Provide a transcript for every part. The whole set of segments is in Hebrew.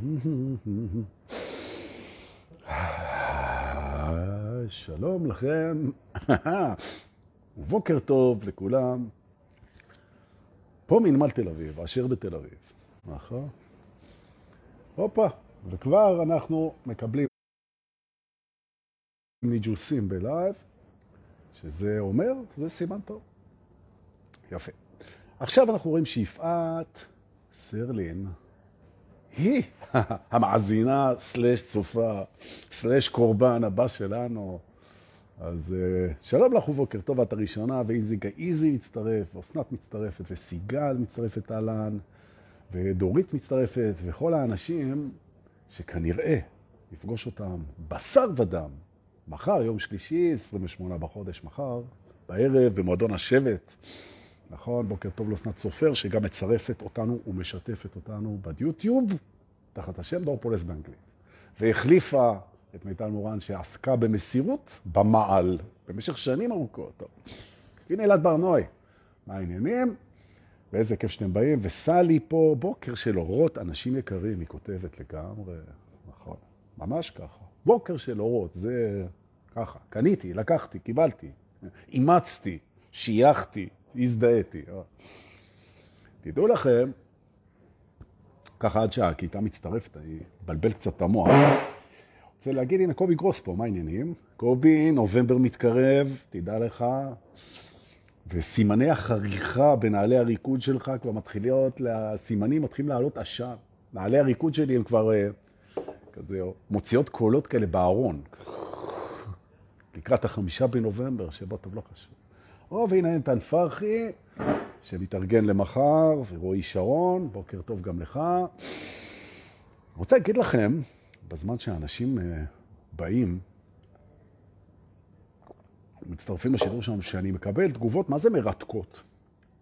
שלום לכם, ובוקר טוב לכולם. פה מנמל תל אביב, אשר בתל אביב, נכון? הופה, וכבר אנחנו מקבלים ניג'וסים בלייב, שזה אומר, זה סימן טוב. יפה. עכשיו אנחנו רואים שיפעת סרלין, היא המאזינה סלש צופה סלש קורבן הבא שלנו. אז uh, שלום לך ובוקר טוב, את הראשונה, ואיזי גאיזי מצטרף, ואסנת מצטרפת, וסיגל מצטרפת אהלן, ודורית מצטרפת, וכל האנשים שכנראה נפגוש אותם בשר ודם, מחר, יום שלישי, 28 בחודש, מחר, בערב, במועדון השבט. נכון, בוקר טוב לאסנת סופר, שגם מצרפת אותנו ומשתפת אותנו ביוטיוב, תחת השם דור פולס באנגלית. והחליפה את מיטל מורן, שעסקה במסירות במעל במשך שנים ארוכות. טוב. הנה אלעד ברנועי, מה העניינים? ואיזה כיף שאתם באים. וסלי פה, בוקר של אורות, אנשים יקרים, היא כותבת לגמרי, נכון, ממש ככה. בוקר של אורות, זה ככה. קניתי, לקחתי, קיבלתי, אימצתי, שייכתי, הזדהיתי. תדעו לכם, ככה עד שהכיתה מצטרפת, היא בלבל קצת את המוח. רוצה להגיד, הנה קובי גרוס פה, מה העניינים? קובי, נובמבר מתקרב, תדע לך, וסימני החריכה בנעלי הריקוד שלך כבר מתחילים הסימנים מתחילים לעלות עשן. נעלי הריקוד שלי הם כבר אה, כזה, מוציאות קולות כאלה בארון. לקראת החמישה בנובמבר, שבו טוב לא חשוב. או, והנה נתן פרחי, שמתארגן למחר, ורועי שרון, בוקר טוב גם לך. רוצה להגיד לכם, בזמן שאנשים uh, באים, מצטרפים לשידור שלנו, שאני מקבל תגובות, מה זה מרתקות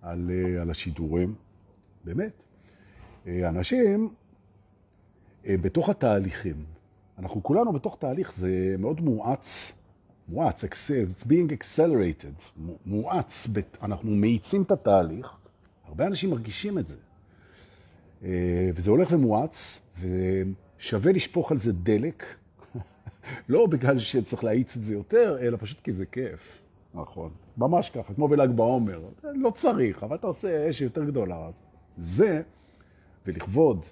על, uh, על השידורים? באמת. Uh, אנשים uh, בתוך התהליכים, אנחנו כולנו בתוך תהליך, זה מאוד מואץ מואץ, it's being accelerated, מואץ, אנחנו מאיצים את התהליך, הרבה אנשים מרגישים את זה. אה, וזה הולך ומואץ, ושווה לשפוך על זה דלק, לא בגלל שצריך להאיץ את זה יותר, אלא פשוט כי זה כיף. נכון, ממש ככה, כמו בל"ג בעומר. לא צריך, אבל אתה עושה אש יותר גדולה. זה, ולכבוד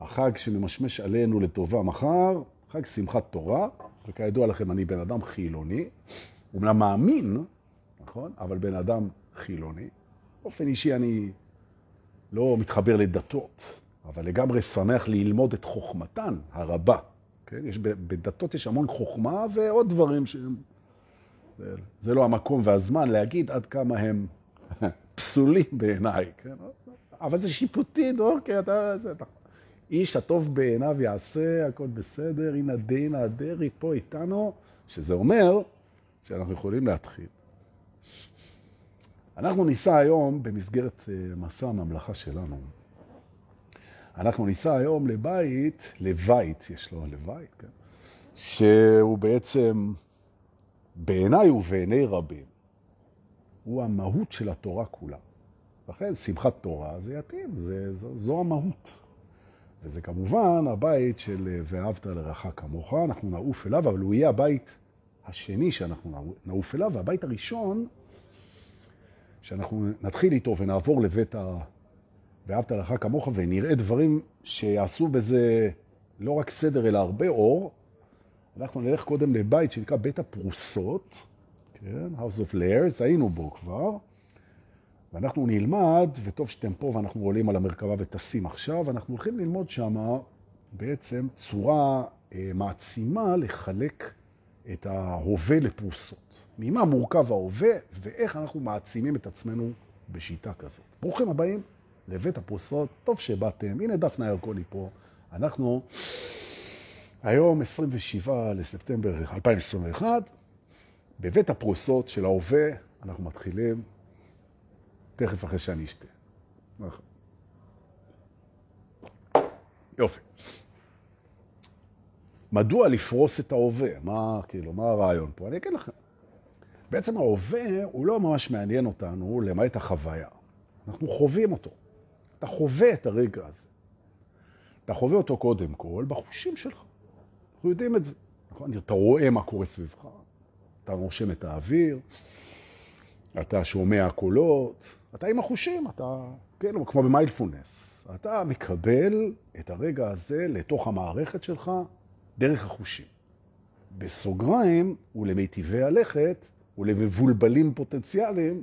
החג שממשמש עלינו לטובה מחר, חג שמחת תורה, וכידוע לכם, אני בן אדם חילוני, אומנם מאמין, נכון? אבל בן אדם חילוני. באופן אישי אני לא מתחבר לדתות, אבל לגמרי שמח ללמוד את חוכמתן הרבה. כן? יש, בדתות יש המון חוכמה ועוד דברים שהם... זה, זה לא המקום והזמן להגיד עד כמה הם פסולים בעיניי, כן? אבל זה שיפוטי, אוקיי, אתה... אתה איש הטוב בעיניו יעשה, הכל בסדר, הנה דינה הדרי פה איתנו, שזה אומר שאנחנו יכולים להתחיל. אנחנו ניסע היום, במסגרת אה, מסע הממלכה שלנו, אנחנו ניסע היום לבית, לבית, יש לו לבית, כן? שהוא בעצם, בעיניי ובעיני רבים, הוא המהות של התורה כולה. לכן שמחת תורה זה יתאים, זה, זו, זו המהות. וזה כמובן הבית של אה, ואהבת לרעך כמוך, אנחנו נעוף אליו, אבל הוא יהיה הבית השני שאנחנו נעוף אליו, והבית הראשון שאנחנו נתחיל איתו ונעבור לבית ה... ואהבת לרעך כמוך, ונראה דברים שיעשו בזה לא רק סדר, אלא הרבה אור. אנחנו נלך קודם לבית שנקרא בית הפרוסות, כן, House of Layers, היינו בו כבר. ואנחנו נלמד, וטוב שאתם פה ואנחנו עולים על המרכבה וטסים עכשיו, אנחנו הולכים ללמוד שם בעצם צורה אה, מעצימה לחלק את ההווה לפרוסות. ממה מורכב ההווה ואיך אנחנו מעצימים את עצמנו בשיטה כזאת. ברוכים הבאים לבית הפרוסות, טוב שבאתם. הנה דפנה ירקוני פה. אנחנו היום 27 לספטמבר 2021, בבית הפרוסות של ההווה אנחנו מתחילים תכף אחרי שאני אשתה. נכון. יופי. מדוע לפרוס את ההווה? מה, כאילו, מה הרעיון פה? אני אגיד לכם. בעצם ההווה הוא לא ממש מעניין אותנו למעט החוויה. אנחנו חווים אותו. אתה חווה את הרגע הזה. אתה חווה אותו קודם כל בחושים שלך. אנחנו יודעים את זה. נכון? אתה רואה מה קורה סביבך, אתה נושם את האוויר, אתה שומע קולות, אתה עם החושים, אתה, כן, כמו במיילפולנס. אתה מקבל את הרגע הזה לתוך המערכת שלך דרך החושים. בסוגריים ולמיטיבי הלכת ולמבולבלים פוטנציאליים,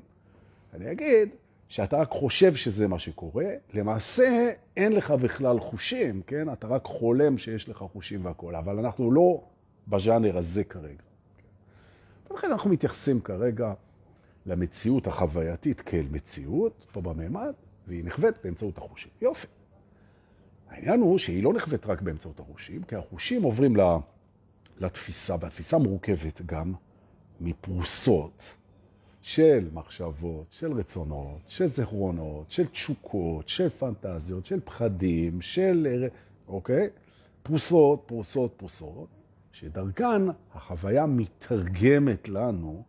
אני אגיד שאתה רק חושב שזה מה שקורה, למעשה אין לך בכלל חושים, כן? אתה רק חולם שיש לך חושים והכול, אבל אנחנו לא בז'אנר הזה כרגע. ולכן אנחנו מתייחסים כרגע למציאות החווייתית כאל מציאות, פה בממד, והיא נחווית באמצעות החושים. יופי. העניין הוא שהיא לא נחווית רק באמצעות החושים, כי החושים עוברים לתפיסה, והתפיסה מורכבת גם מפרוסות של מחשבות, של רצונות, של זכרונות, של תשוקות, של פנטזיות, של פחדים, של... אוקיי? פרוסות, פרוסות, פרוסות, שדרכן החוויה מתרגמת לנו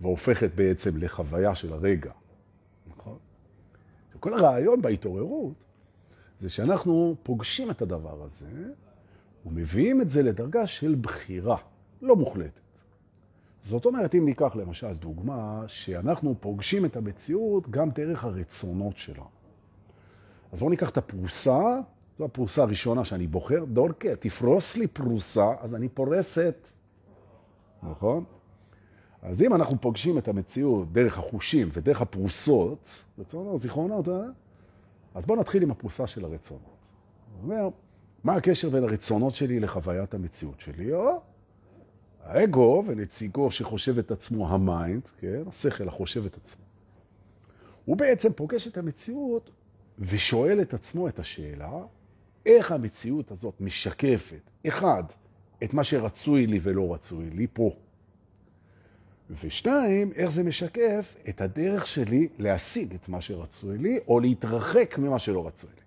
והופכת בעצם לחוויה של הרגע. נכון? כל הרעיון בהתעוררות זה שאנחנו פוגשים את הדבר הזה ומביאים את זה לדרגה של בחירה, לא מוחלטת. זאת אומרת, אם ניקח למשל דוגמה, שאנחנו פוגשים את המציאות גם דרך הרצונות שלה. אז בואו ניקח את הפרוסה, זו הפרוסה הראשונה שאני בוחר, דולקה, תפרוס לי פרוסה, אז אני פורסת, נכון? אז אם אנחנו פוגשים את המציאות דרך החושים ודרך הפרוסות, רצונות, זיכרונות, אה? אז בואו נתחיל עם הפרוסה של הרצונות. זאת אומרת, מה הקשר בין הרצונות שלי לחוויית המציאות שלי? או האגו ונציגו שחושב את עצמו ה mind, כן? השכל החושב את עצמו. הוא בעצם פוגש את המציאות ושואל את עצמו את השאלה, איך המציאות הזאת משקפת, אחד, את מה שרצוי לי ולא רצוי לי פה, ושתיים, איך זה משקף את הדרך שלי להשיג את מה שרצוי לי, או להתרחק ממה שלא רצוי לי.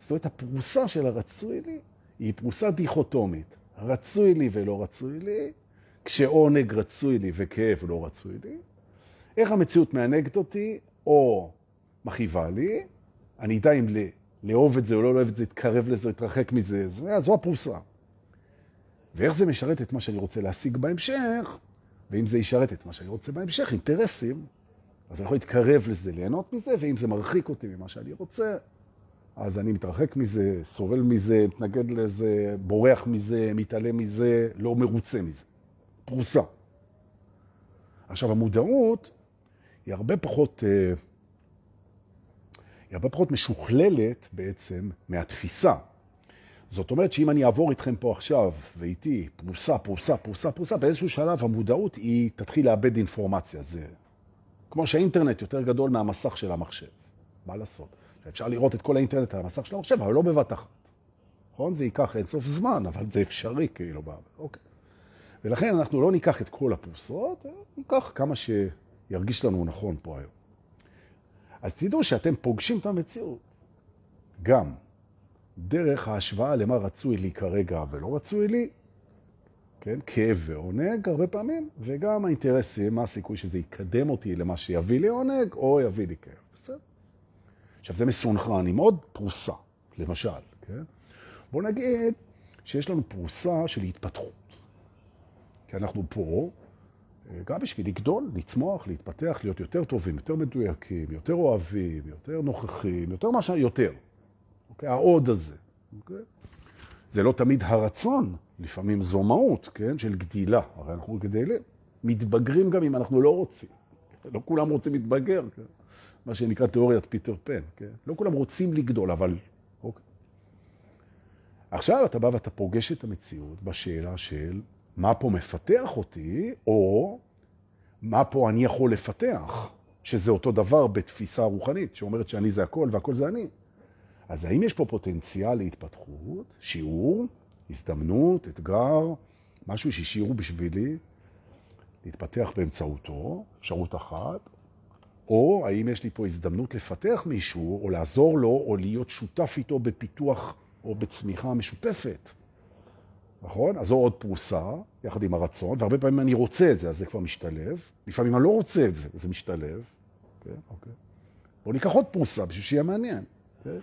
זאת אומרת, הפרוסה של הרצוי לי היא פרוסה דיכוטומית. רצוי לי ולא רצוי לי, כשעונג רצוי לי וכאב לא רצוי לי. איך המציאות מענגת אותי, או מכאיבה לי, אני אדע אם לאהוב את זה או לא לאהוב את זה, להתקרב לזה, להתרחק מזה, זה, זו הפרוסה. ואיך זה משרת את מה שאני רוצה להשיג בהמשך, ואם זה ישרת את מה שאני רוצה בהמשך, אינטרסים, אז אני יכול להתקרב לזה, ליהנות מזה, ואם זה מרחיק אותי ממה שאני רוצה, אז אני מתרחק מזה, סובל מזה, מתנגד לזה, בורח מזה, מתעלם מזה, לא מרוצה מזה. פרוסה. עכשיו, המודעות היא הרבה פחות, אה, היא הרבה פחות משוכללת בעצם מהתפיסה. זאת אומרת שאם אני אעבור איתכם פה עכשיו, ואיתי, פרוסה, פרוסה, פרוסה, פרוסה, באיזשהו שלב המודעות היא תתחיל לאבד אינפורמציה. זה כמו שהאינטרנט יותר גדול מהמסך של המחשב. מה לעשות? אפשר לראות את כל האינטרנט על המסך של המחשב, אבל לא בבת אחת. נכון? זה ייקח אינסוף זמן, אבל זה אפשרי כאילו. אוקיי. ולכן אנחנו לא ניקח את כל הפרוסות, ניקח כמה שירגיש לנו נכון פה היום. אז תדעו שאתם פוגשים את המציאות. גם דרך ההשוואה למה רצוי לי כרגע ולא רצוי לי, כן? כאב ועונג הרבה פעמים, וגם האינטרסים, מה הסיכוי שזה יקדם אותי למה שיביא לי עונג או יביא לי כאב. בסדר? עכשיו, זה מסונכרן עם עוד פרוסה, למשל, כן? בואו נגיד שיש לנו פרוסה של התפתחות. כי אנחנו פה גם בשביל לגדול, לצמוח, להתפתח, להיות יותר טובים, יותר מדויקים, יותר אוהבים, יותר נוכחים, יותר מה שיותר. אוקיי? העוד הזה. אוקיי? זה לא תמיד הרצון, לפעמים זו מהות, כן? של גדילה. הרי אנחנו גדלים, מתבגרים גם אם אנחנו לא רוצים. לא כולם רוצים להתבגר, כן? מה שנקרא תיאוריית פיטר פן, כן? לא כולם רוצים לגדול, אבל... אוקיי. עכשיו אתה בא ואתה פוגש את המציאות בשאלה של מה פה מפתח אותי, או מה פה אני יכול לפתח, שזה אותו דבר בתפיסה רוחנית, שאומרת שאני זה הכל והכל זה אני. אז האם יש פה פוטנציאל להתפתחות, שיעור, הזדמנות, אתגר, משהו שהשאירו בשבילי להתפתח באמצעותו, אפשרות אחת, או האם יש לי פה הזדמנות לפתח מישהו, או לעזור לו, או להיות שותף איתו בפיתוח או בצמיחה משותפת. נכון? אז זו עוד פרוסה, יחד עם הרצון, והרבה פעמים אני רוצה את זה, אז זה כבר משתלב. לפעמים אני לא רוצה את זה, זה משתלב. כן, אוקיי. בואו ניקח עוד פרוסה בשביל שיהיה מעניין. כן?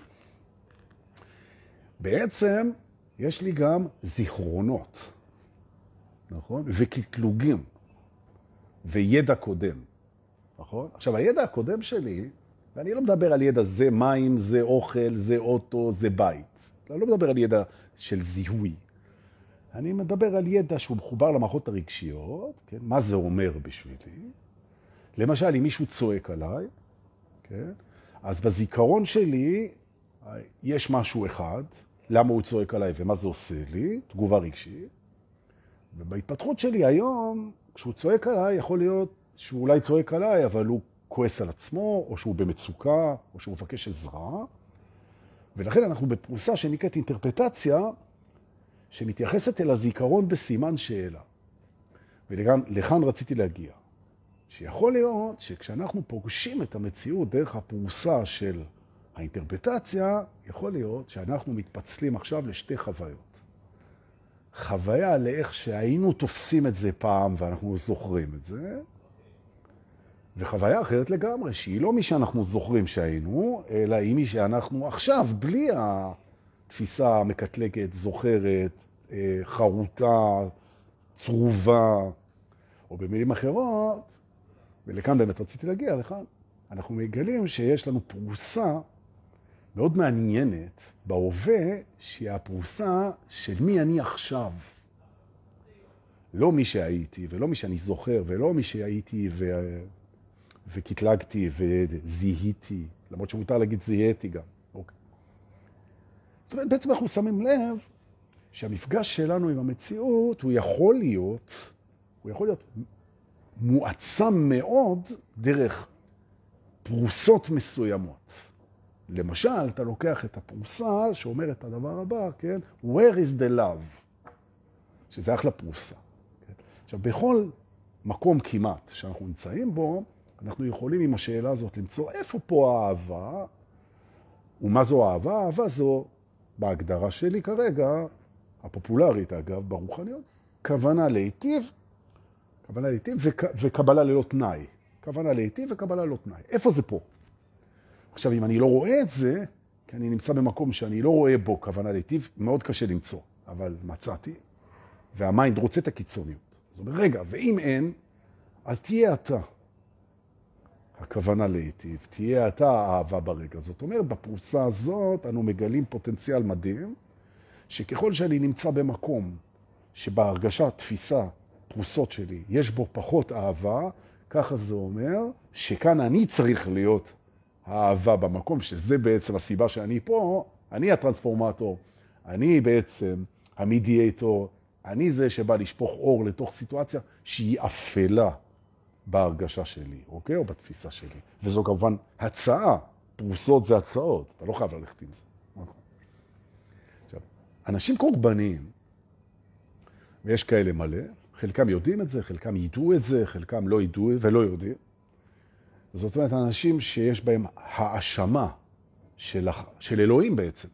בעצם יש לי גם זיכרונות, נכון? וקטלוגים, וידע קודם, נכון? עכשיו, הידע הקודם שלי, ואני לא מדבר על ידע זה מים, זה אוכל, זה אוטו, זה בית. אני לא מדבר על ידע של זיהוי. אני מדבר על ידע שהוא מחובר למערכות הרגשיות, כן? מה זה אומר בשבילי. למשל, אם מישהו צועק עליי, כן? אז בזיכרון שלי יש משהו אחד, למה הוא צועק עליי ומה זה עושה לי, תגובה רגשית. ובהתפתחות שלי היום, כשהוא צועק עליי, יכול להיות שהוא אולי צועק עליי, אבל הוא כועס על עצמו, או שהוא במצוקה, או שהוא מבקש עזרה. ולכן אנחנו בפרוסה שנקראת אינטרפטציה, שמתייחסת אל הזיכרון בסימן שאלה. ולכאן רציתי להגיע. שיכול להיות שכשאנחנו פוגשים את המציאות דרך הפרוסה של האינטרפטציה, יכול להיות שאנחנו מתפצלים עכשיו לשתי חוויות. חוויה לאיך שהיינו תופסים את זה פעם ואנחנו זוכרים את זה, וחוויה אחרת לגמרי, שהיא לא מי שאנחנו זוכרים שהיינו, אלא היא מי שאנחנו עכשיו, בלי התפיסה המקטלגת, זוכרת, אה, חרוטה, צרובה, או במילים אחרות, ולכאן באמת רציתי להגיע, לכאן, אנחנו מגלים שיש לנו פרוסה מאוד מעניינת בהווה, שהיא הפרוסה של מי אני עכשיו. לא מי שהייתי, ולא מי שאני זוכר, ולא מי שהייתי ו... וקטלגתי וזיהיתי, למרות שמותר להגיד זיהיתי גם. אוקיי. זאת אומרת, בעצם אנחנו שמים לב שהמפגש שלנו עם המציאות הוא יכול להיות, הוא יכול להיות מועצם מאוד דרך פרוסות מסוימות. למשל, אתה לוקח את הפרוסה שאומר את הדבר הבא, כן? Where is the love? שזה אחלה פרוסה. כן? עכשיו, בכל מקום כמעט שאנחנו נמצאים בו, אנחנו יכולים עם השאלה הזאת למצוא איפה פה האהבה, ומה זו אהבה? אהבה זו, בהגדרה שלי כרגע, הפופולרית אגב, ברוחניות, כוונה להיטיב, כוונה להיטיב וק, וקבלה ללא תנאי. כוונה להיטיב וקבלה ללא תנאי. איפה זה פה? עכשיו, אם אני לא רואה את זה, כי אני נמצא במקום שאני לא רואה בו כוונה להיטיב, מאוד קשה למצוא, אבל מצאתי, והמיינד רוצה את הקיצוניות. זאת אומרת, רגע, ואם אין, אז תהיה אתה. הכוונה להיטיב, תהיה אתה האהבה ברגע. זאת אומרת, בפרוסה הזאת אנו מגלים פוטנציאל מדהים, שככל שאני נמצא במקום שבהרגשה, תפיסה, פרוסות שלי, יש בו פחות אהבה, ככה זה אומר שכאן אני צריך להיות האהבה במקום, שזה בעצם הסיבה שאני פה, אני הטרנספורמטור, אני בעצם המדיאטור, אני זה שבא לשפוך אור לתוך סיטואציה שהיא אפלה בהרגשה שלי, אוקיי? או בתפיסה שלי. וזו כמובן הצעה, פרוסות זה הצעות, אתה לא חייב ללכת עם זה. נכון. עכשיו, אנשים קורבניים, ויש כאלה מלא, חלקם יודעים את זה, חלקם ידעו את זה, חלקם לא ידעו ולא יודעים. זאת אומרת, אנשים שיש בהם האשמה של, של אלוהים בעצם,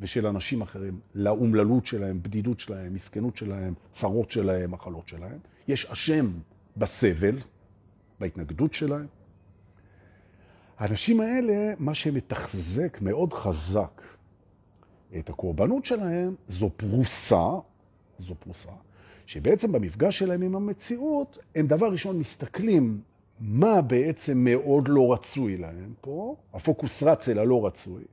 ושל אנשים אחרים, לאומללות שלהם, בדידות שלהם, מסכנות שלהם, צרות שלהם, מחלות שלהם. יש אשם בסבל, בהתנגדות שלהם. האנשים האלה, מה שמתחזק מאוד חזק את הקורבנות שלהם, זו פרוסה, זו פרוסה, שבעצם במפגש שלהם עם המציאות, הם דבר ראשון מסתכלים מה בעצם מאוד לא רצוי להם פה, הפוקוס רץ אל הלא רצוי.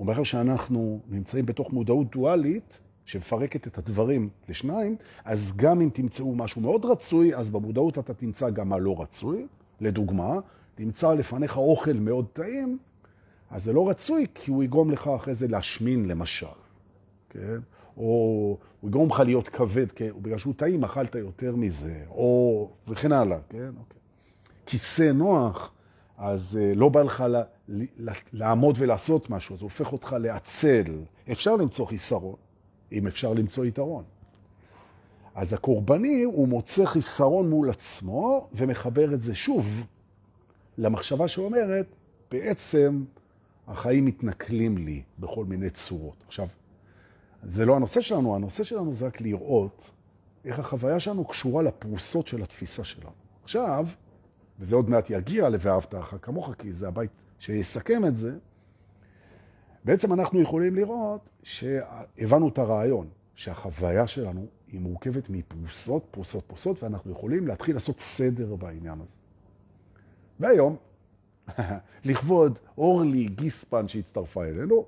ומאחר שאנחנו נמצאים בתוך מודעות דואלית, שמפרקת את הדברים לשניים, אז גם אם תמצאו משהו מאוד רצוי, אז במודעות אתה תמצא גם מה לא רצוי. לדוגמה, תמצא לפניך אוכל מאוד טעים, אז זה לא רצוי, כי הוא יגרום לך אחרי זה להשמין למשל, כן? או הוא יגרום לך להיות כבד, כן? בגלל שהוא טעים, אכלת יותר מזה, או וכן הלאה, כן? אוקיי. כיסא נוח, אז uh, לא בא לך לעמוד ולעשות משהו, הוא הופך אותך לעצל. אפשר למצוא חיסרון, אם אפשר למצוא יתרון. אז הקורבני הוא מוצא חיסרון מול עצמו ומחבר את זה שוב למחשבה שאומרת, בעצם החיים מתנכלים לי בכל מיני צורות. עכשיו, זה לא הנושא שלנו, הנושא שלנו זה רק לראות איך החוויה שלנו קשורה לפרוסות של התפיסה שלנו. עכשיו, וזה עוד מעט יגיע ל"ואהבת אחר כמוך", כי זה הבית שיסכם את זה, בעצם אנחנו יכולים לראות שהבנו את הרעיון, שהחוויה שלנו היא מורכבת מפרוסות, פרוסות, פרוסות, ואנחנו יכולים להתחיל לעשות סדר בעניין הזה. והיום, לכבוד אורלי גיספן שהצטרפה אלינו,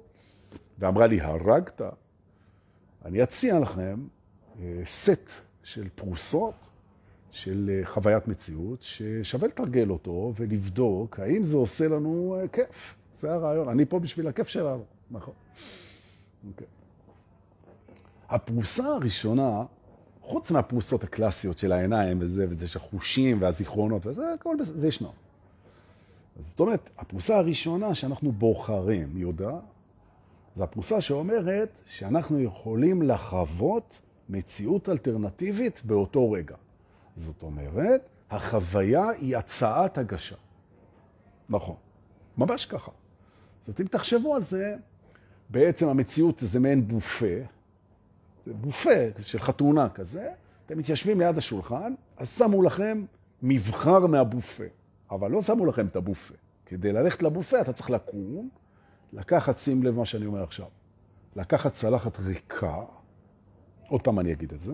ואמרה לי, הרגת, אני אציע לכם אה, סט של פרוסות, של אה, חוויית מציאות, ששווה לתרגל אותו ולבדוק האם זה עושה לנו אה, כיף. זה הרעיון. אני פה בשביל הכיף שלנו, נכון. Okay. אוקיי. הפרוסה הראשונה, חוץ מהפרוסות הקלאסיות של העיניים וזה, וזה של החושים והזיכרונות וזה, הכל זה ישנו. זאת אומרת, הפרוסה הראשונה שאנחנו בוחרים, יהודה, זו הפרוסה שאומרת שאנחנו יכולים לחוות מציאות אלטרנטיבית באותו רגע. זאת אומרת, החוויה היא הצעת הגשה. נכון, ממש ככה. זאת אם תחשבו על זה, בעצם המציאות זה מעין בופה, זה בופה של חתונה כזה, אתם מתיישבים ליד השולחן, אז שמו לכם מבחר מהבופה, אבל לא שמו לכם את הבופה. כדי ללכת לבופה אתה צריך לקום, לקחת, שים לב מה שאני אומר עכשיו, לקחת צלחת ריקה, עוד פעם אני אגיד את זה,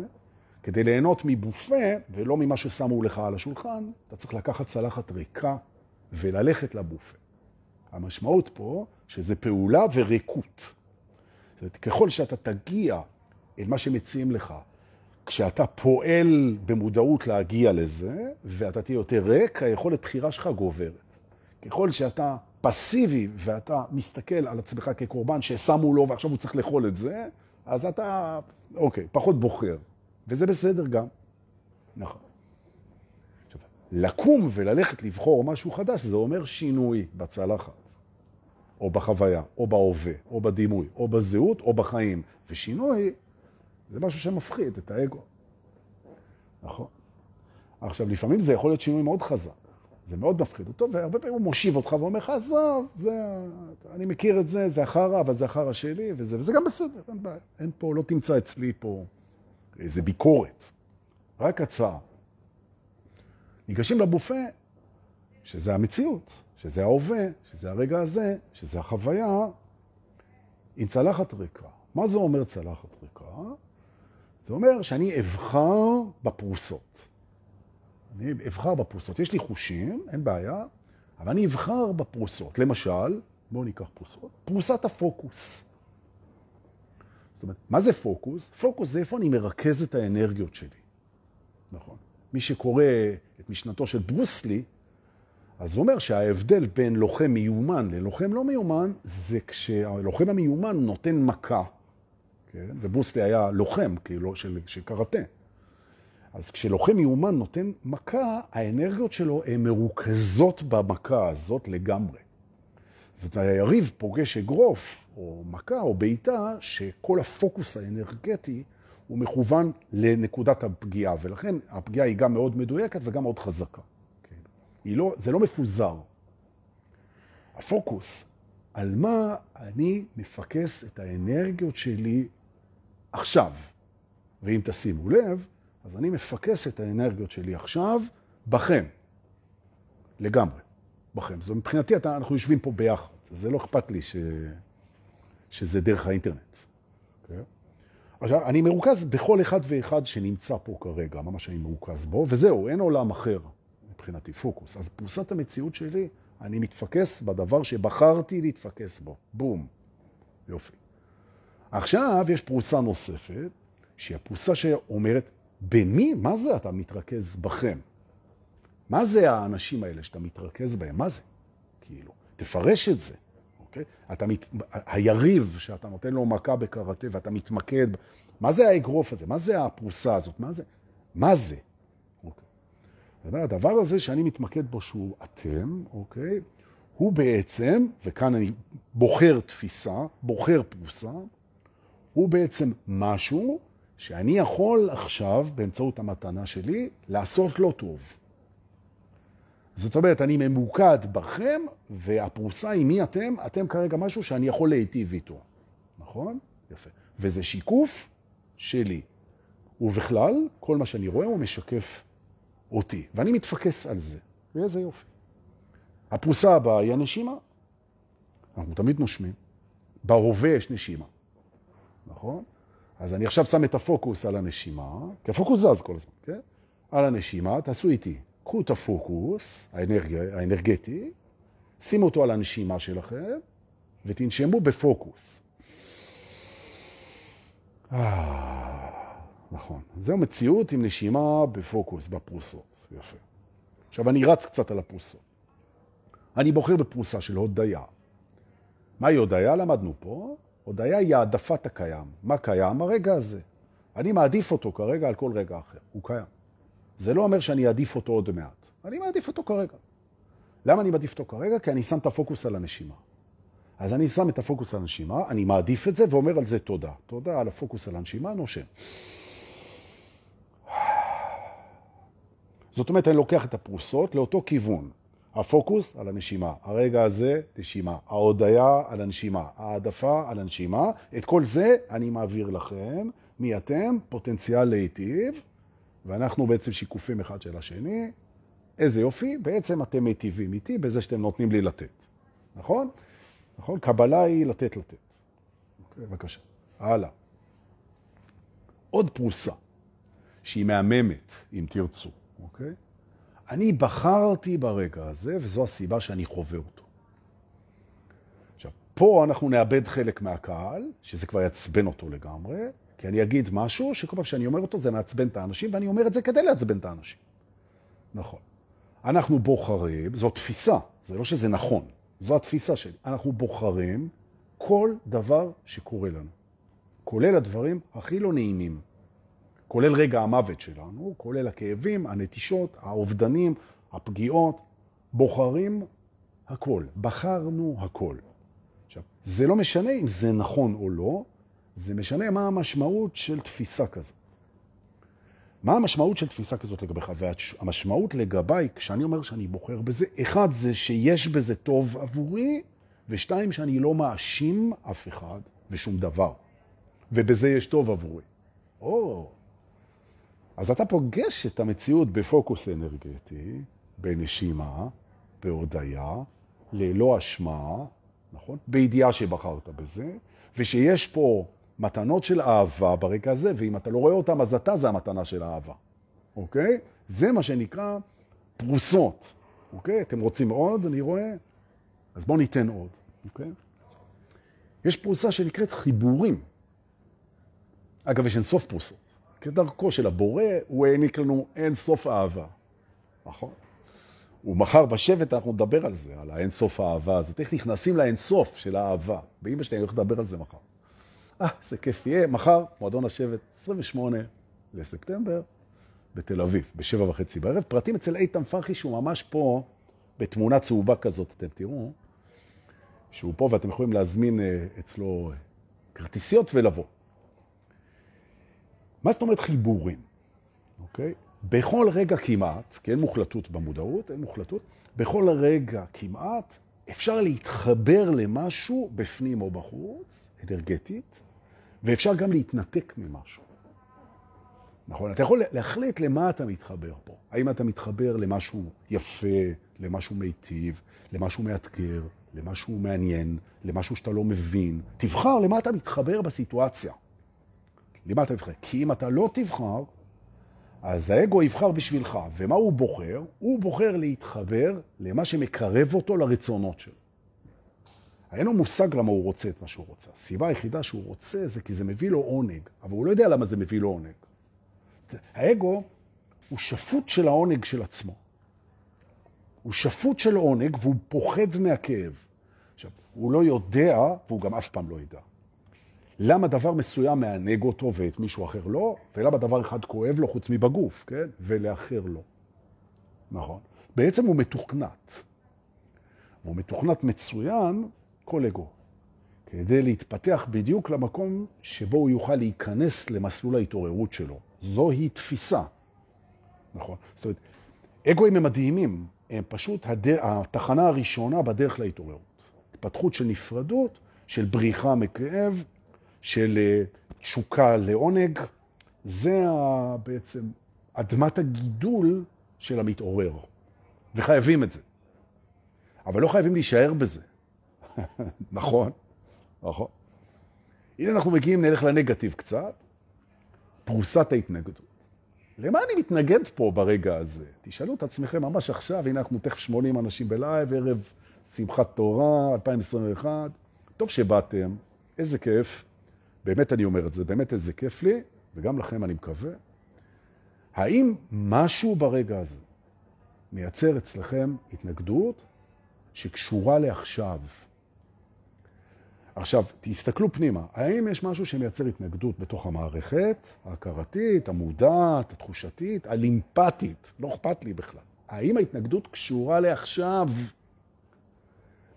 כדי ליהנות מבופה ולא ממה ששמו לך על השולחן, אתה צריך לקחת צלחת ריקה וללכת לבופה. המשמעות פה שזה פעולה וריקות. זאת אומרת, ככל שאתה תגיע אל מה שמציעים לך, כשאתה פועל במודעות להגיע לזה, ואתה תהיה יותר ריק, היכולת בחירה שלך גוברת. ככל שאתה פסיבי ואתה מסתכל על עצמך כקורבן ששמו לו ועכשיו הוא צריך לאכול את זה, אז אתה, אוקיי, פחות בוחר. וזה בסדר גם. נכון. עכשיו, לקום וללכת לבחור משהו חדש, זה אומר שינוי בצלחת, או בחוויה, או בהווה, או בדימוי, או בזהות, או בחיים. ושינוי זה משהו שמפחיד את האגו. נכון. עכשיו, לפעמים זה יכול להיות שינוי מאוד חזק. זה מאוד מפחיד אותו, והרבה פעמים הוא מושיב אותך ואומר לך, עזוב, זה, אני מכיר את זה, זה החרא, אבל זה החרא שלי, וזה, וזה גם בסדר, אין בעיה. אין פה, לא תמצא אצלי פה איזה ביקורת, רק הצעה. ניגשים לבופה, שזה המציאות, שזה ההווה, שזה הרגע הזה, שזה החוויה, עם צלחת ריקה. מה זה אומר צלחת ריקה? זה אומר שאני אבחר בפרוסות. אני אבחר בפרוסות. יש לי חושים, אין בעיה, אבל אני אבחר בפרוסות. למשל, בואו ניקח פרוסות, פרוסת הפוקוס. זאת אומרת, מה זה פוקוס? פוקוס זה איפה אני מרכז את האנרגיות שלי. נכון. מי שקורא את משנתו של ברוסלי, אז הוא אומר שההבדל בין לוחם מיומן ללוחם לא מיומן, זה כשהלוחם המיומן נותן מכה, כן? וברוסלי היה לוחם, כאילו, של, של קראטה. אז כשלוחם מיומן נותן מכה, האנרגיות שלו הן מרוכזות במכה הזאת לגמרי. זאת אומרת, היריב פוגש אגרוף, או מכה, או בעיטה, שכל הפוקוס האנרגטי הוא מכוון לנקודת הפגיעה, ולכן הפגיעה היא גם מאוד מדויקת וגם מאוד חזקה. כן? לא, זה לא מפוזר. הפוקוס, על מה אני מפקס את האנרגיות שלי עכשיו. ואם תשימו לב, אז אני מפקס את האנרגיות שלי עכשיו בכם. לגמרי. בכם. זאת מבחינתי, אתה, אנחנו יושבים פה ביחד. זה לא אכפת לי ש... שזה דרך האינטרנט. Okay? אוקיי? עכשיו, אני מרוכז בכל אחד ואחד שנמצא פה כרגע, ממש אני מרוכז בו, וזהו, אין עולם אחר מבחינתי, פוקוס. אז פרוסת המציאות שלי, אני מתפקס בדבר שבחרתי להתפקס בו. בום. יופי. עכשיו יש פרוסה נוספת, שהיא הפרוסה שאומרת, במי? מה זה אתה מתרכז בכם? מה זה האנשים האלה שאתה מתרכז בהם? מה זה? כאילו, תפרש את זה, אוקיי? אתה מת... היריב שאתה נותן לו מכה בקראטה ואתה מתמקד, מה זה האגרוף הזה? מה זה הפרוסה הזאת? מה זה? מה זה? אוקיי. הדבר הזה שאני מתמקד בו שהוא אתם, אוקיי? הוא בעצם, וכאן אני בוחר תפיסה, בוחר פרוסה, הוא בעצם משהו שאני יכול עכשיו, באמצעות המתנה שלי, לעשות לא טוב. זאת אומרת, אני ממוקד בכם, והפרוסה היא מי אתם, אתם כרגע משהו שאני יכול להיטיב איתו. נכון? יפה. וזה שיקוף שלי. ובכלל, כל מה שאני רואה הוא משקף אותי, ואני מתפקס על זה. ואיזה יופי. הפרוסה הבאה היא הנשימה. אנחנו תמיד נושמים. בהווה יש נשימה, נכון? אז אני עכשיו שם את הפוקוס על הנשימה, כי הפוקוס זז כל הזמן, כן? על הנשימה, תעשו איתי. קחו את הפוקוס האנרג... האנרגטי, שימו אותו על הנשימה שלכם, ותנשמו בפוקוס. אה, נכון. זו מציאות עם נשימה בפוקוס, בפרוסות. יפה. עכשיו, אני רץ קצת על הפרוסות. אני בוחר בפרוסה של הודיה. מהי הודיה? למדנו פה. הודיה היא העדפת הקיים. מה קיים? הרגע הזה. אני מעדיף אותו כרגע על כל רגע אחר. הוא קיים. זה לא אומר שאני אעדיף אותו עוד מעט. אני מעדיף אותו כרגע. למה אני מעדיף אותו כרגע? כי אני שם את הפוקוס על הנשימה. אז אני שם את הפוקוס על הנשימה, אני מעדיף את זה ואומר על זה תודה. תודה על הפוקוס על הנשימה, נושם. זאת אומרת, אני לוקח את הפרוסות לאותו כיוון. הפוקוס על הנשימה, הרגע הזה, נשימה, ההודיה על הנשימה, העדפה על הנשימה, את כל זה אני מעביר לכם, מי אתם? פוטנציאל להיטיב, ואנחנו בעצם שיקופים אחד של השני. איזה יופי, בעצם אתם מיטיבים איתי בזה שאתם נותנים לי לתת, נכון? נכון? קבלה היא לתת לתת. אוקיי, בבקשה. הלאה. עוד פרוסה, שהיא מהממת, אם תרצו, אוקיי? אני בחרתי ברגע הזה, וזו הסיבה שאני חווה אותו. עכשיו, פה אנחנו נאבד חלק מהקהל, שזה כבר יעצבן אותו לגמרי, כי אני אגיד משהו שכל פעם שאני אומר אותו זה מעצבן את האנשים, ואני אומר את זה כדי לעצבן את האנשים. נכון. אנחנו בוחרים, זו תפיסה, זה לא שזה נכון, זו התפיסה שלי. אנחנו בוחרים כל דבר שקורה לנו, כולל הדברים הכי לא נעימים. כולל רגע המוות שלנו, כולל הכאבים, הנטישות, האובדנים, הפגיעות, בוחרים הכל, בחרנו הכל. עכשיו, זה לא משנה אם זה נכון או לא, זה משנה מה המשמעות של תפיסה כזאת. מה המשמעות של תפיסה כזאת לגביך? והמשמעות לגביי, כשאני אומר שאני בוחר בזה, אחד זה שיש בזה טוב עבורי, ושתיים שאני לא מאשים אף אחד ושום דבר. ובזה יש טוב עבורי. או, אז אתה פוגש את המציאות בפוקוס אנרגטי, בנשימה, בהודיה, ללא אשמה, נכון? בידיעה שבחרת בזה, ושיש פה מתנות של אהבה ברגע הזה, ואם אתה לא רואה אותם, אז אתה זה המתנה של האהבה, אוקיי? זה מה שנקרא פרוסות, אוקיי? אתם רוצים עוד, אני רואה? אז בואו ניתן עוד, אוקיי? יש פרוסה שנקראת חיבורים. אגב, יש אין סוף פרוסות. כדרכו של הבורא, הוא העניק לנו אין סוף אהבה. נכון? ומחר בשבט אנחנו נדבר על זה, על האין סוף האהבה הזאת. איך נכנסים לאין סוף של האהבה. באמא שלי אני הולך לדבר על זה מחר. אה, זה כיף יהיה. מחר, מועדון השבט, 28 לספטמבר, בתל אביב, בשבע וחצי בערב. פרטים אצל איתן פרחי, שהוא ממש פה, בתמונה צהובה כזאת, אתם תראו, שהוא פה ואתם יכולים להזמין אה, אצלו כרטיסיות ולבוא. מה זאת אומרת חיבורים? אוקיי? בכל רגע כמעט, כי אין מוחלטות במודעות, אין מוחלטות, בכל רגע כמעט אפשר להתחבר למשהו בפנים או בחוץ, אנרגטית, ואפשר גם להתנתק ממשהו. נכון? אתה יכול להחליט למה אתה מתחבר פה. האם אתה מתחבר למשהו יפה, למשהו מיטיב, למשהו מאתגר, למשהו מעניין, למשהו שאתה לא מבין. תבחר למה אתה מתחבר בסיטואציה. למה אתה תבחר? כי אם אתה לא תבחר, אז האגו יבחר בשבילך. ומה הוא בוחר? הוא בוחר להתחבר למה שמקרב אותו לרצונות שלו. אין לו מושג למה הוא רוצה את מה שהוא רוצה. הסיבה היחידה שהוא רוצה זה כי זה מביא לו עונג, אבל הוא לא יודע למה זה מביא לו עונג. האגו הוא שפוט של העונג של עצמו. הוא שפוט של עונג והוא פוחד מהכאב. עכשיו, הוא לא יודע, והוא גם אף פעם לא ידע. למה דבר מסוים מענג אותו ואת מישהו אחר לא, ולמה דבר אחד כואב לו חוץ מבגוף, כן? ולאחר לא. נכון. בעצם הוא מתוכנת. והוא מתוכנת מצוין, כל אגו, כדי להתפתח בדיוק למקום שבו הוא יוכל להיכנס למסלול ההתעוררות שלו. זוהי תפיסה. נכון. זאת אומרת, אגואים הם מדהימים, הם פשוט הדר... התחנה הראשונה בדרך להתעוררות. התפתחות של נפרדות, של בריחה מכאב, של אה, תשוקה לעונג, זה בעצם אדמת הגידול של המתעורר. וחייבים את זה. אבל לא חייבים להישאר בזה. נכון? נכון. הנה אנחנו מגיעים, נלך לנגטיב קצת, פרוסת ההתנגדות. למה אני מתנגד פה ברגע הזה? תשאלו את עצמכם ממש עכשיו, הנה אנחנו תכף 80 אנשים בלייב, ערב שמחת תורה, 2021. טוב שבאתם, איזה כיף. באמת אני אומר את זה, באמת איזה כיף לי, וגם לכם אני מקווה. האם משהו ברגע הזה מייצר אצלכם התנגדות שקשורה לעכשיו? עכשיו, תסתכלו פנימה, האם יש משהו שמייצר התנגדות בתוך המערכת, ההכרתית, המודעת, התחושתית, הלימפטית, לא אכפת לי בכלל. האם ההתנגדות קשורה לעכשיו?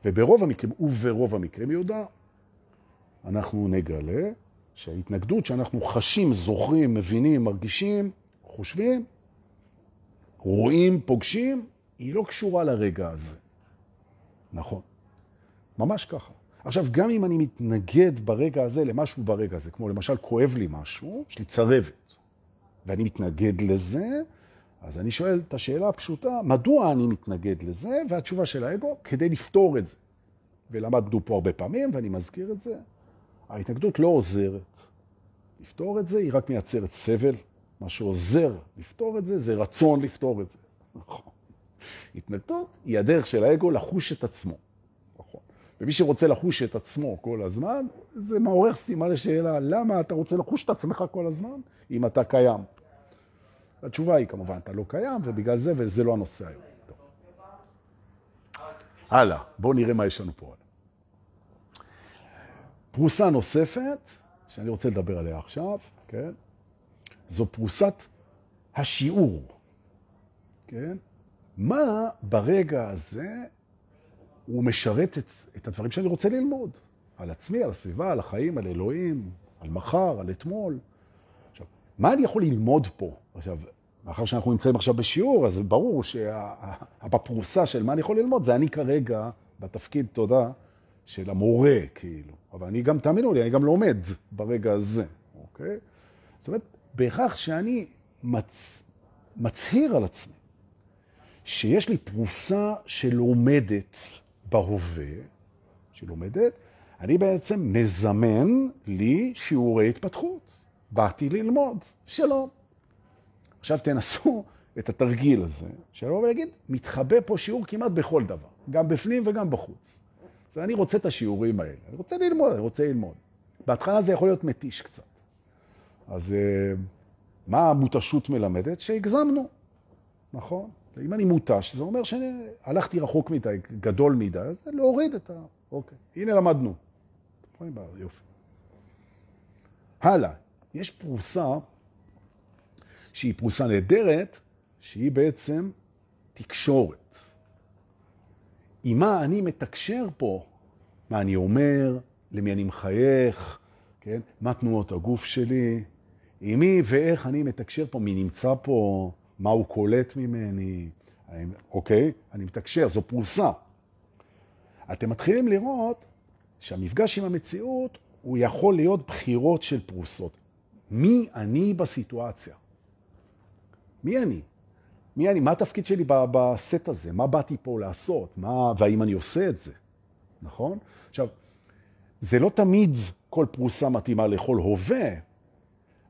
וברוב המקרים, וברוב המקרים, יהודה, אנחנו נגלה שההתנגדות שאנחנו חשים, זוכרים, מבינים, מרגישים, חושבים, רואים, פוגשים, היא לא קשורה לרגע הזה. נכון. ממש ככה. עכשיו, גם אם אני מתנגד ברגע הזה למשהו ברגע הזה, כמו למשל כואב לי משהו, יש לי צרבת, ואני מתנגד לזה, אז אני שואל את השאלה הפשוטה, מדוע אני מתנגד לזה? והתשובה של האגו, כדי לפתור את זה. ולמדנו פה הרבה פעמים, ואני מזכיר את זה, ההתנגדות לא עוזרת. לפתור את זה, היא רק מייצרת סבל. מה שעוזר לפתור את זה, זה רצון לפתור את זה. נכון. התנגדות היא הדרך של האגו לחוש את עצמו. ומי שרוצה לחוש את עצמו כל הזמן, זה מעורר סימן לשאלה, למה אתה רוצה לחוש את עצמך כל הזמן, אם אתה קיים? התשובה היא כמובן, אתה לא קיים, ובגלל זה, וזה לא הנושא היום. הלאה, בואו נראה מה יש לנו פה. פרוסה נוספת, שאני רוצה לדבר עליה עכשיו, כן? זו פרוסת השיעור, כן? מה ברגע הזה הוא משרת את, את הדברים שאני רוצה ללמוד? על עצמי, על הסביבה, על החיים, על אלוהים, על מחר, על אתמול. עכשיו, מה אני יכול ללמוד פה? עכשיו, מאחר שאנחנו נמצאים עכשיו בשיעור, אז ברור שבפרוסה של מה אני יכול ללמוד, זה אני כרגע בתפקיד, תודה, של המורה, כאילו. אבל אני גם, תאמינו לי, אני גם לומד ברגע הזה, אוקיי? זאת אומרת, בהכרח שאני מצ... מצהיר על עצמי שיש לי פרוסה שלומדת בהווה, שלומדת, אני בעצם מזמן לי שיעורי התפתחות. באתי ללמוד, שלום. עכשיו תנסו את התרגיל הזה, שלא ולהגיד, מתחבא פה שיעור כמעט בכל דבר, גם בפנים וגם בחוץ. אז אני רוצה את השיעורים האלה, אני רוצה ללמוד, אני רוצה ללמוד. בהתחלה זה יכול להיות מתיש קצת. אז אה, מה המותשות מלמדת? שהגזמנו, נכון? אם אני מותש, זה אומר שהלכתי רחוק מדי, גדול מדי, אז להוריד את ה... אוקיי, הנה למדנו. יופי. הלאה, יש פרוסה שהיא פרוסה נהדרת, שהיא בעצם תקשורת. עם מה אני מתקשר פה, מה אני אומר, למי אני מחייך, כן? מה תנועות הגוף שלי, עם מי ואיך אני מתקשר פה, מי נמצא פה, מה הוא קולט ממני, אוקיי? אני מתקשר, זו פרוסה. אתם מתחילים לראות שהמפגש עם המציאות הוא יכול להיות בחירות של פרוסות. מי אני בסיטואציה? מי אני? מי אני? מה התפקיד שלי בסט הזה? מה באתי פה לעשות? מה, והאם אני עושה את זה? נכון? עכשיו, זה לא תמיד כל פרוסה מתאימה לכל הווה,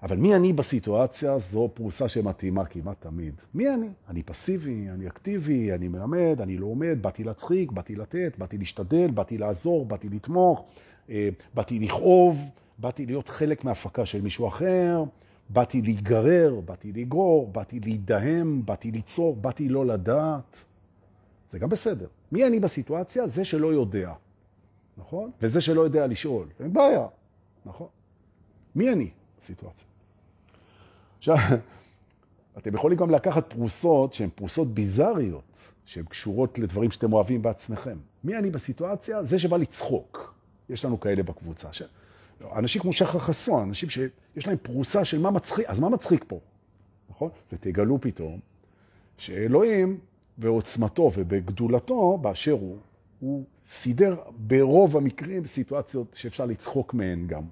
אבל מי אני בסיטואציה זו פרוסה שמתאימה כמעט תמיד. מי אני? אני פסיבי, אני אקטיבי, אני מלמד, אני לא עומד, באתי להצחיק, באתי לתת, באתי להשתדל, באתי לעזור, באתי לתמוך, אה, באתי לכאוב, באתי להיות חלק מהפקה של מישהו אחר, באתי להיגרר, באתי לגרור, באתי להידהם, באתי ליצור, באתי לא לדעת. זה גם בסדר. מי אני בסיטואציה? זה שלא יודע, נכון? וזה שלא יודע לשאול. אין בעיה, נכון? מי אני בסיטואציה? עכשיו, אתם יכולים גם לקחת פרוסות שהן פרוסות ביזריות, שהן קשורות לדברים שאתם אוהבים בעצמכם. מי אני בסיטואציה? זה שבא לצחוק. יש לנו כאלה בקבוצה. ש... אנשים כמו שחר חסון, אנשים שיש להם פרוסה של מה מצחיק, אז מה מצחיק פה? נכון? ותגלו פתאום שאלוהים בעוצמתו ובגדולתו באשר הוא, הוא סידר ברוב המקרים סיטואציות שאפשר לצחוק מהן גם.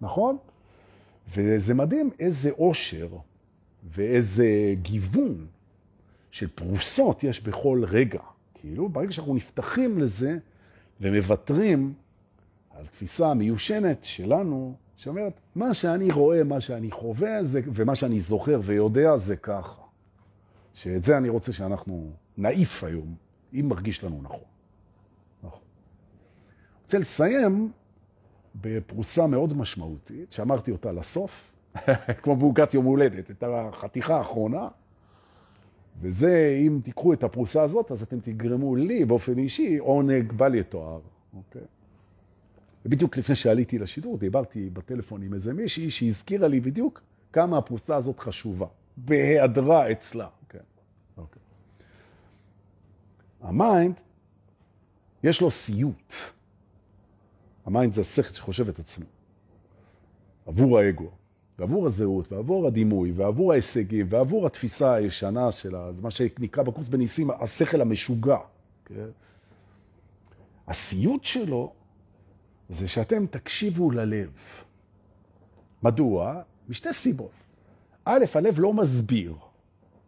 נכון? וזה מדהים איזה עושר ואיזה גיוון של פרוסות יש בכל רגע. כאילו, ברגע שאנחנו נפתחים לזה ומוותרים על תפיסה מיושנת שלנו, שאומרת, מה שאני רואה, מה שאני חווה, זה, ומה שאני זוכר ויודע, זה ככה. שאת זה אני רוצה שאנחנו נעיף היום, אם מרגיש לנו נכון. נכון. רוצה לסיים בפרוסה מאוד משמעותית, שאמרתי אותה לסוף, כמו בעוגת יום הולדת, את החתיכה האחרונה, וזה, אם תיקחו את הפרוסה הזאת, אז אתם תגרמו לי באופן אישי עונג בל יתואר, אוקיי? ובדיוק לפני שעליתי לשידור, דיברתי בטלפון עם איזה מישהי שהזכירה לי בדיוק כמה הפרוסה הזאת חשובה, בהיעדרה אצלה. כן, אוקיי. ה mind, יש לו סיוט. ה mind זה השכל שחושב את עצמו, עבור האגו. ועבור הזהות, ועבור הדימוי, ועבור ההישגים, ועבור התפיסה הישנה של מה שנקרא בקורס בניסים, השכל המשוגע. כן? הסיוט שלו זה שאתם תקשיבו ללב. מדוע? משתי סיבות. א', הלב לא מסביר.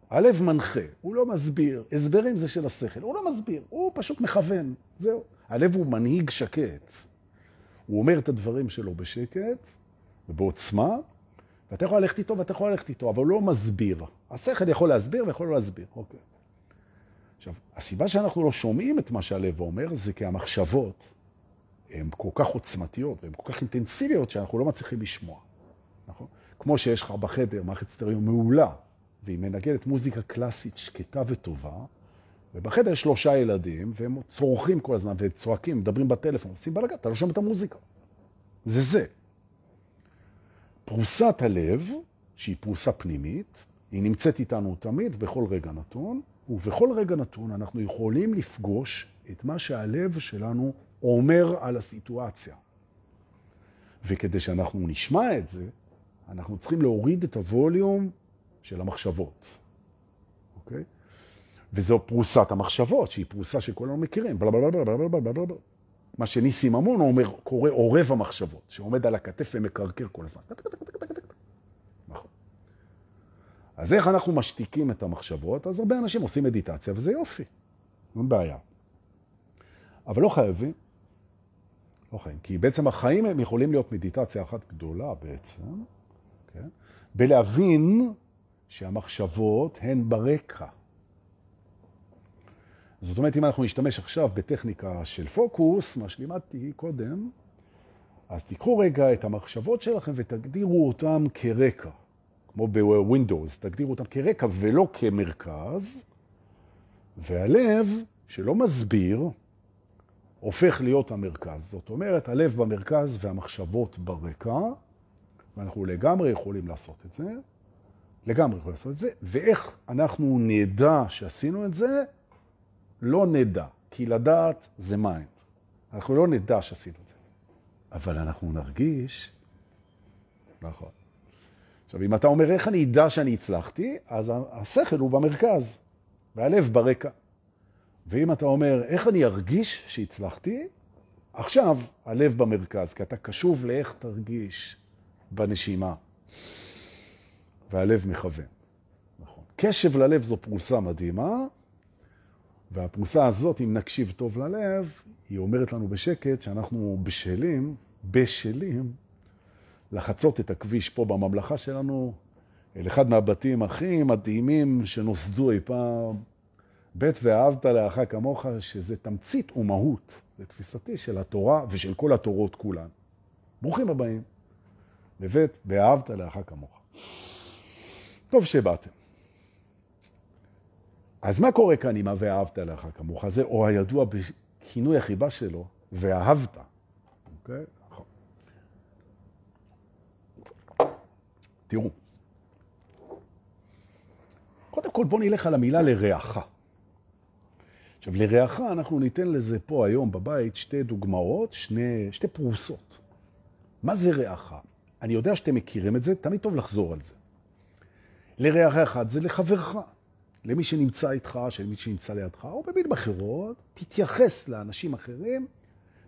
הלב מנחה, הוא לא מסביר. הסברים זה של השכל, הוא לא מסביר, הוא פשוט מכוון. זהו. הלב הוא מנהיג שקט. הוא אומר את הדברים שלו בשקט ובעוצמה, ואתה יכול ללכת איתו ואתה יכול ללכת איתו, אבל הוא לא מסביר. השכל יכול להסביר ויכול לא להסביר, אוקיי. עכשיו, הסיבה שאנחנו לא שומעים את מה שהלב אומר, זה כי המחשבות הן כל כך עוצמתיות והן כל כך אינטנסיביות שאנחנו לא מצליחים לשמוע, נכון? כמו שיש לך בחדר מערכת סטריאו מעולה, והיא מנגנת מוזיקה קלאסית שקטה וטובה, ובחדר יש שלושה ילדים, והם צורכים כל הזמן, והם צועקים, מדברים בטלפון, עושים בלגן, אתה לא שומע את המוזיקה. זה זה. פרוסת הלב, שהיא פרוסה פנימית, היא נמצאת איתנו תמיד בכל רגע נתון, ובכל רגע נתון אנחנו יכולים לפגוש את מה שהלב שלנו אומר על הסיטואציה. וכדי שאנחנו נשמע את זה, אנחנו צריכים להוריד את הווליום של המחשבות? וזו פרוסת המחשבות, שהיא פרוסה שכולנו מכירים, בלה מה שניסים ממון אומר, קורא עורב המחשבות, שעומד על הכתף ומקרקר כל הזמן. נכון. אז איך אנחנו משתיקים את המחשבות? אז הרבה אנשים עושים מדיטציה, וזה יופי, אין בעיה. אבל לא חייבים, לא חייבים, כי בעצם החיים הם יכולים להיות מדיטציה אחת גדולה בעצם, כן? בלהבין שהמחשבות הן ברקע. זאת אומרת, אם אנחנו נשתמש עכשיו בטכניקה של פוקוס, מה שלימדתי קודם, אז תיקחו רגע את המחשבות שלכם ותגדירו אותם כרקע, כמו בווינדוס, תגדירו אותם כרקע ולא כמרכז, והלב, שלא מסביר, הופך להיות המרכז. זאת אומרת, הלב במרכז והמחשבות ברקע, ואנחנו לגמרי יכולים לעשות את זה, לגמרי יכולים לעשות את זה, ואיך אנחנו נדע שעשינו את זה? לא נדע, כי לדעת זה mind. אנחנו לא נדע שעשינו את זה. אבל אנחנו נרגיש, נכון. עכשיו, אם אתה אומר, איך אני אדע שאני הצלחתי, אז השכל הוא במרכז, והלב ברקע. ואם אתה אומר, איך אני ארגיש שהצלחתי, עכשיו הלב במרכז, כי אתה קשוב לאיך תרגיש בנשימה, והלב מכוון. נכון. קשב ללב זו פרוסה מדהימה, והפרוסה הזאת, אם נקשיב טוב ללב, היא אומרת לנו בשקט שאנחנו בשלים, בשלים, לחצות את הכביש פה בממלכה שלנו, אל אחד מהבתים הכי מדהימים שנוסדו אי פעם, בית ואהבת לאחר כמוך, שזה תמצית ומהות, לתפיסתי, של התורה ושל כל התורות כולן. ברוכים הבאים לבית ואהבת לאחר כמוך. טוב שבאתם. אז מה קורה כאן עם ה"ואהבת לך כמוך"? זה או הידוע בכינוי החיבה שלו, ואהבת. אוקיי? נכון. תראו, קודם כל בואו נלך על המילה לרעך. עכשיו, לרעך אנחנו ניתן לזה פה היום בבית שתי דוגמאות, שני, שתי פרוסות. מה זה רעך? אני יודע שאתם מכירים את זה, תמיד טוב לחזור על זה. לרעך אחד זה לחברך. למי שנמצא איתך, של מי שנמצא לידך, או במילים אחרות, תתייחס לאנשים אחרים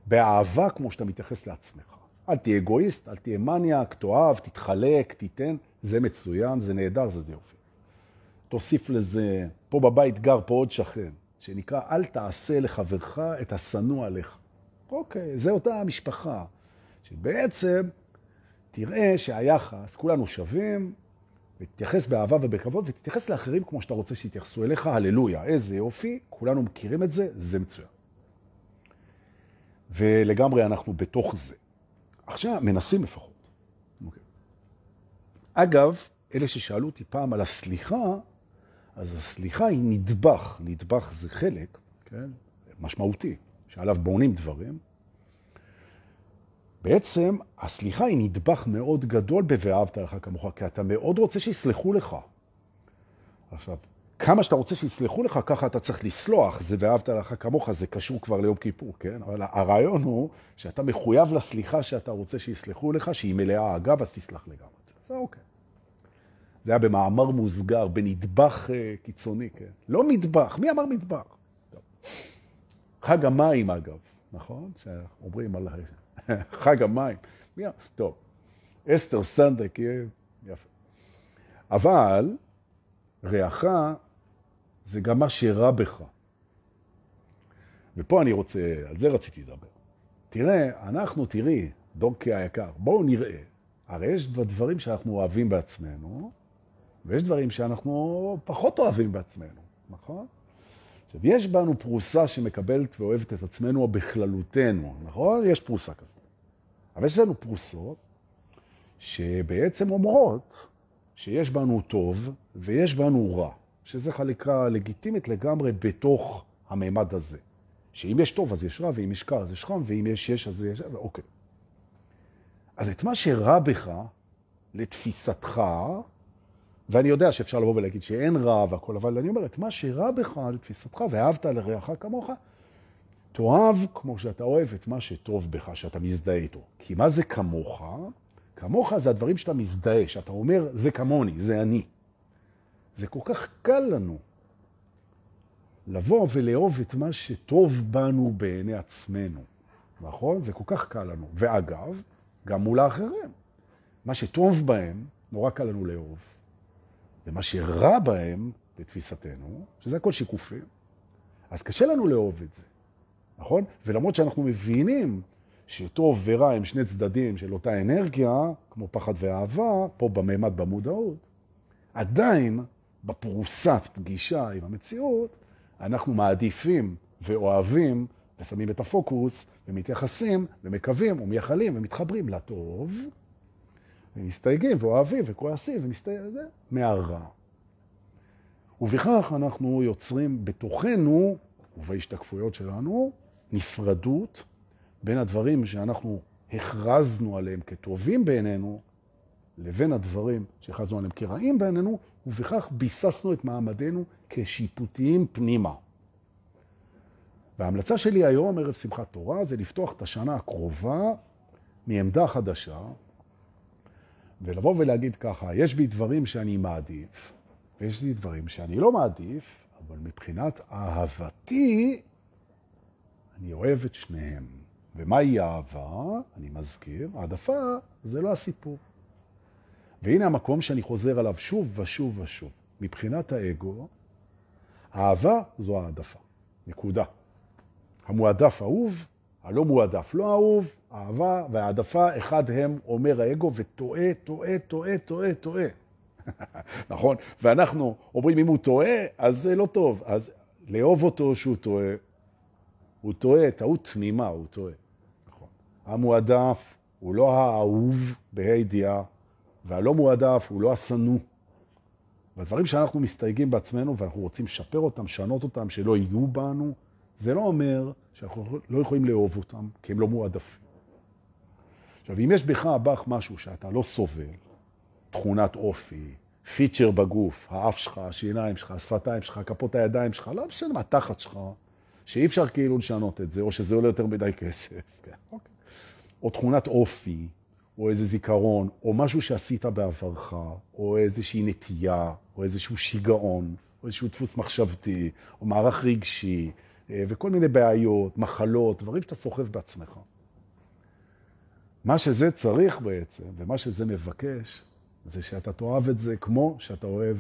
באהבה כמו שאתה מתייחס לעצמך. אל תהיה אגואיסט, אל תהיה מניאק, תאהב, תתחלק, תיתן, זה מצוין, זה נהדר, זה זה יופי. תוסיף לזה, פה בבית גר פה עוד שכן, שנקרא, אל תעשה לחברך את השנוא עליך. אוקיי, זה אותה משפחה, שבעצם תראה שהיחס, כולנו שווים, ותתייחס באהבה ובכבוד, ותתייחס לאחרים כמו שאתה רוצה שיתייחסו אליך, הללויה, איזה יופי, כולנו מכירים את זה, זה מצוין. ולגמרי אנחנו בתוך זה. עכשיו, מנסים לפחות. Okay. אוקיי. אגב, אלה ששאלו אותי פעם על הסליחה, אז הסליחה היא נדבך, נדבך זה חלק, כן, משמעותי, שעליו בונים דברים. בעצם הסליחה היא נדבך מאוד גדול ב"ואהבת לך כמוך", כי אתה מאוד רוצה שיסלחו לך. עכשיו, כמה שאתה רוצה שיסלחו לך, ככה אתה צריך לסלוח. זה ואהבת לך כמוך, זה קשור כבר ליום כיפור, כן? אבל הרעיון הוא שאתה מחויב לסליחה שאתה רוצה שיסלחו לך, שהיא מלאה אגב, אז תסלח לגמרי. זה אוקיי. זה היה במאמר מוסגר, בנדבך uh, קיצוני, כן? לא מטבח, מי אמר מטבח? חג המים, אגב, נכון? שאומרים על חג המים. מי... טוב, אסתר סנדק, יפה. אבל ריח זה גם מה שרע בך. ופה אני רוצה, על זה רציתי לדבר. תראה, אנחנו, תראי, דונקי היקר, בואו נראה. הרי יש דברים שאנחנו אוהבים בעצמנו, ויש דברים שאנחנו פחות אוהבים בעצמנו, נכון? עכשיו, יש בנו פרוסה שמקבלת ואוהבת את עצמנו בכללותנו, נכון? יש פרוסה כזאת. אבל יש לנו פרוסות שבעצם אומרות שיש בנו טוב ויש בנו רע. שזה חליקה לגיטימית לגמרי בתוך המימד הזה. שאם יש טוב אז יש רע, ואם יש קר אז יש חם, ואם יש יש אז יש... אוקיי. אז את מה שרע בך, לתפיסתך, ואני יודע שאפשר לבוא ולהגיד שאין רע והכל, אבל אני אומר, את מה שרע בך, לתפיסתך, ואהבת לרעך כמוך, תאהב כמו שאתה אוהב את מה שטוב בך, שאתה מזדהה איתו. כי מה זה כמוך? כמוך זה הדברים שאתה מזדהה, שאתה אומר, זה כמוני, זה אני. זה כל כך קל לנו לבוא ולאהוב את מה שטוב בנו בעיני עצמנו, נכון? זה כל כך קל לנו. ואגב, גם מול האחרים. מה שטוב בהם, נורא קל לנו לאהוב. ומה שרע בהם, בתפיסתנו, שזה הכל שיקופים, אז קשה לנו לאהוב את זה, נכון? ולמרות שאנחנו מבינים שטוב ורע הם שני צדדים של אותה אנרגיה, כמו פחד ואהבה, פה בממד במודעות, עדיין בפרוסת פגישה עם המציאות, אנחנו מעדיפים ואוהבים ושמים את הפוקוס ומתייחסים ומקווים ומייחלים ומתחברים לטוב, ומסתייגים ואוהבים וכועסים ומסתייגים מהרע. ובכך אנחנו יוצרים בתוכנו ובהשתקפויות שלנו נפרדות בין הדברים שאנחנו הכרזנו עליהם כטובים בעינינו לבין הדברים שהכרזנו עליהם כרעים בעינינו, ובכך ביססנו את מעמדנו כשיפוטיים פנימה. וההמלצה שלי היום, ערב שמחת תורה, זה לפתוח את השנה הקרובה מעמדה חדשה, ולבוא ולהגיד ככה, יש בי דברים שאני מעדיף, ויש לי דברים שאני לא מעדיף, אבל מבחינת אהבתי, אני אוהב את שניהם. ומהי אהבה? אני מזכיר, העדפה זה לא הסיפור. והנה המקום שאני חוזר עליו שוב ושוב ושוב. מבחינת האגו, אהבה זו העדפה. נקודה. המועדף אהוב, הלא מועדף לא אהוב, אהבה והעדפה, אחד הם אומר האגו, וטועה, טועה, טועה, טועה, טועה. נכון? ואנחנו אומרים, אם הוא טועה, אז זה לא טוב. אז לאהוב אותו שהוא טועה, הוא טועה, טעות תמימה, הוא טועה. נכון. המועדף הוא לא האהוב בהידיעה, והלא מועדף הוא לא השנוא. והדברים שאנחנו מסתייגים בעצמנו ואנחנו רוצים לשפר אותם, לשנות אותם, שלא יהיו בנו, זה לא אומר שאנחנו לא יכולים לאהוב אותם, כי הם לא מועדפים. עכשיו, אם יש בך, בך משהו שאתה לא סובל, תכונת אופי, פיצ'ר בגוף, האף שלך, השיניים שלך, השפתיים שלך, כפות הידיים שלך, לא משנה מה, תחת שלך, שאי אפשר כאילו לשנות את זה, או שזה עולה יותר מדי כסף, כן, אוקיי. או תכונת אופי, או איזה זיכרון, או משהו שעשית בעברך, או איזושהי נטייה, או איזשהו שיגעון, או איזשהו דפוס מחשבתי, או מערך רגשי, וכל מיני בעיות, מחלות, דברים שאתה סוחב בעצמך. מה שזה צריך בעצם, ומה שזה מבקש, זה שאתה תאהב את זה כמו שאתה אוהב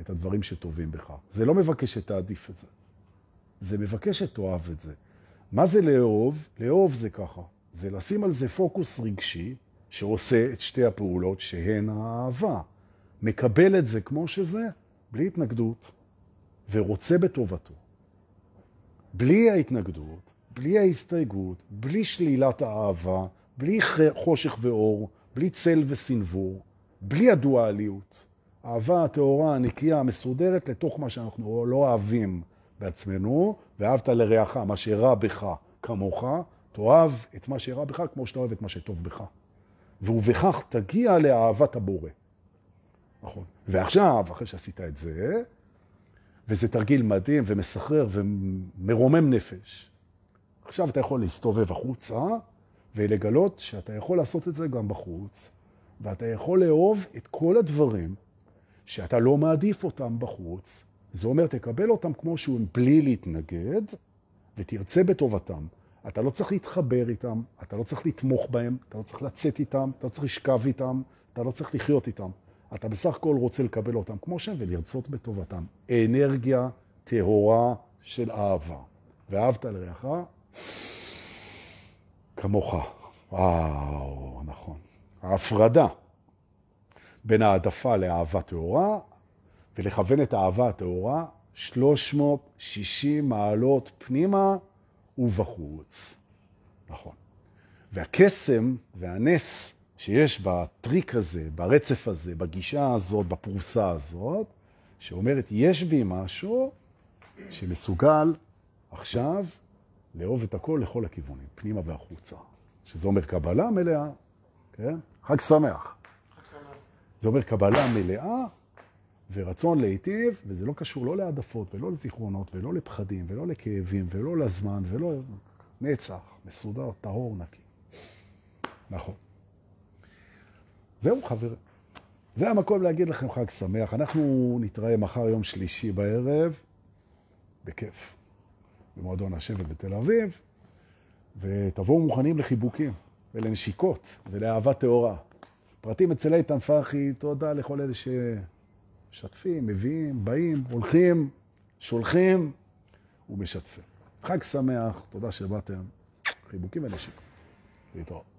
את הדברים שטובים בך. זה לא מבקש שתעדיף את זה. זה מבקש שתאהב את זה. מה זה לאהוב? לאהוב זה ככה, זה לשים על זה פוקוס רגשי שעושה את שתי הפעולות שהן האהבה. מקבל את זה כמו שזה, בלי התנגדות, ורוצה בטובתו. בלי ההתנגדות, בלי ההסתייגות, בלי שלילת האהבה, בלי חושך ואור, בלי צל וסנבור, בלי הדואליות. אהבה הטהורה, הנקייה, המסודרת, לתוך מה שאנחנו לא אוהבים בעצמנו, ואהבת לרעך, מה שרע בך כמוך, תאהב את מה שרע בך כמו שאתה אוהב את מה שטוב בך. ובכך תגיע לאהבת הבורא. נכון. ועכשיו, אחרי שעשית את זה, וזה תרגיל מדהים ומסחרר ומרומם נפש, עכשיו אתה יכול להסתובב החוצה ולגלות שאתה יכול לעשות את זה גם בחוץ, ואתה יכול לאהוב את כל הדברים שאתה לא מעדיף אותם בחוץ. זה אומר, תקבל אותם כמו שהם בלי להתנגד, ותרצה בטובתם. אתה לא צריך להתחבר איתם, אתה לא צריך לתמוך בהם, אתה לא צריך לצאת איתם, אתה לא צריך לשכב איתם, אתה לא צריך לחיות איתם. אתה בסך הכל רוצה לקבל אותם כמו שהם ולרצות בטובתם. אנרגיה טהורה של אהבה. ואהבת לרעך כמוך. וואו, נכון. ההפרדה בין העדפה לאהבה טהורה ולכוון את האהבה הטהורה 360 מעלות פנימה ובחוץ. נכון. והקסם והנס שיש בטריק הזה, ברצף הזה, בגישה הזאת, בפרוסה הזאת, שאומרת, יש בי משהו שמסוגל עכשיו לאהוב את הכל לכל הכיוונים, פנימה והחוצה. שזה אומר קבלה מלאה, כן? חג שמח. זה אומר קבלה מלאה ורצון להיטיב, וזה לא קשור לא להעדפות ולא לזיכרונות ולא לפחדים ולא לכאבים ולא לזמן ולא נצח, מסודר, טהור, נקי. נכון. זהו חברים. זה המקום להגיד לכם חג שמח. אנחנו נתראה מחר יום שלישי בערב, בכיף, במועדון השבט בתל אביב, ותבואו מוכנים לחיבוקים ולנשיקות ולאהבת טהורה. פרטים אצל איתן פרחי, תודה לכל אלה שמשתפים, מביאים, באים, הולכים, שולחים ומשתפים. חג שמח, תודה שבאתם. חיבוקים ונשיקות. להתראות.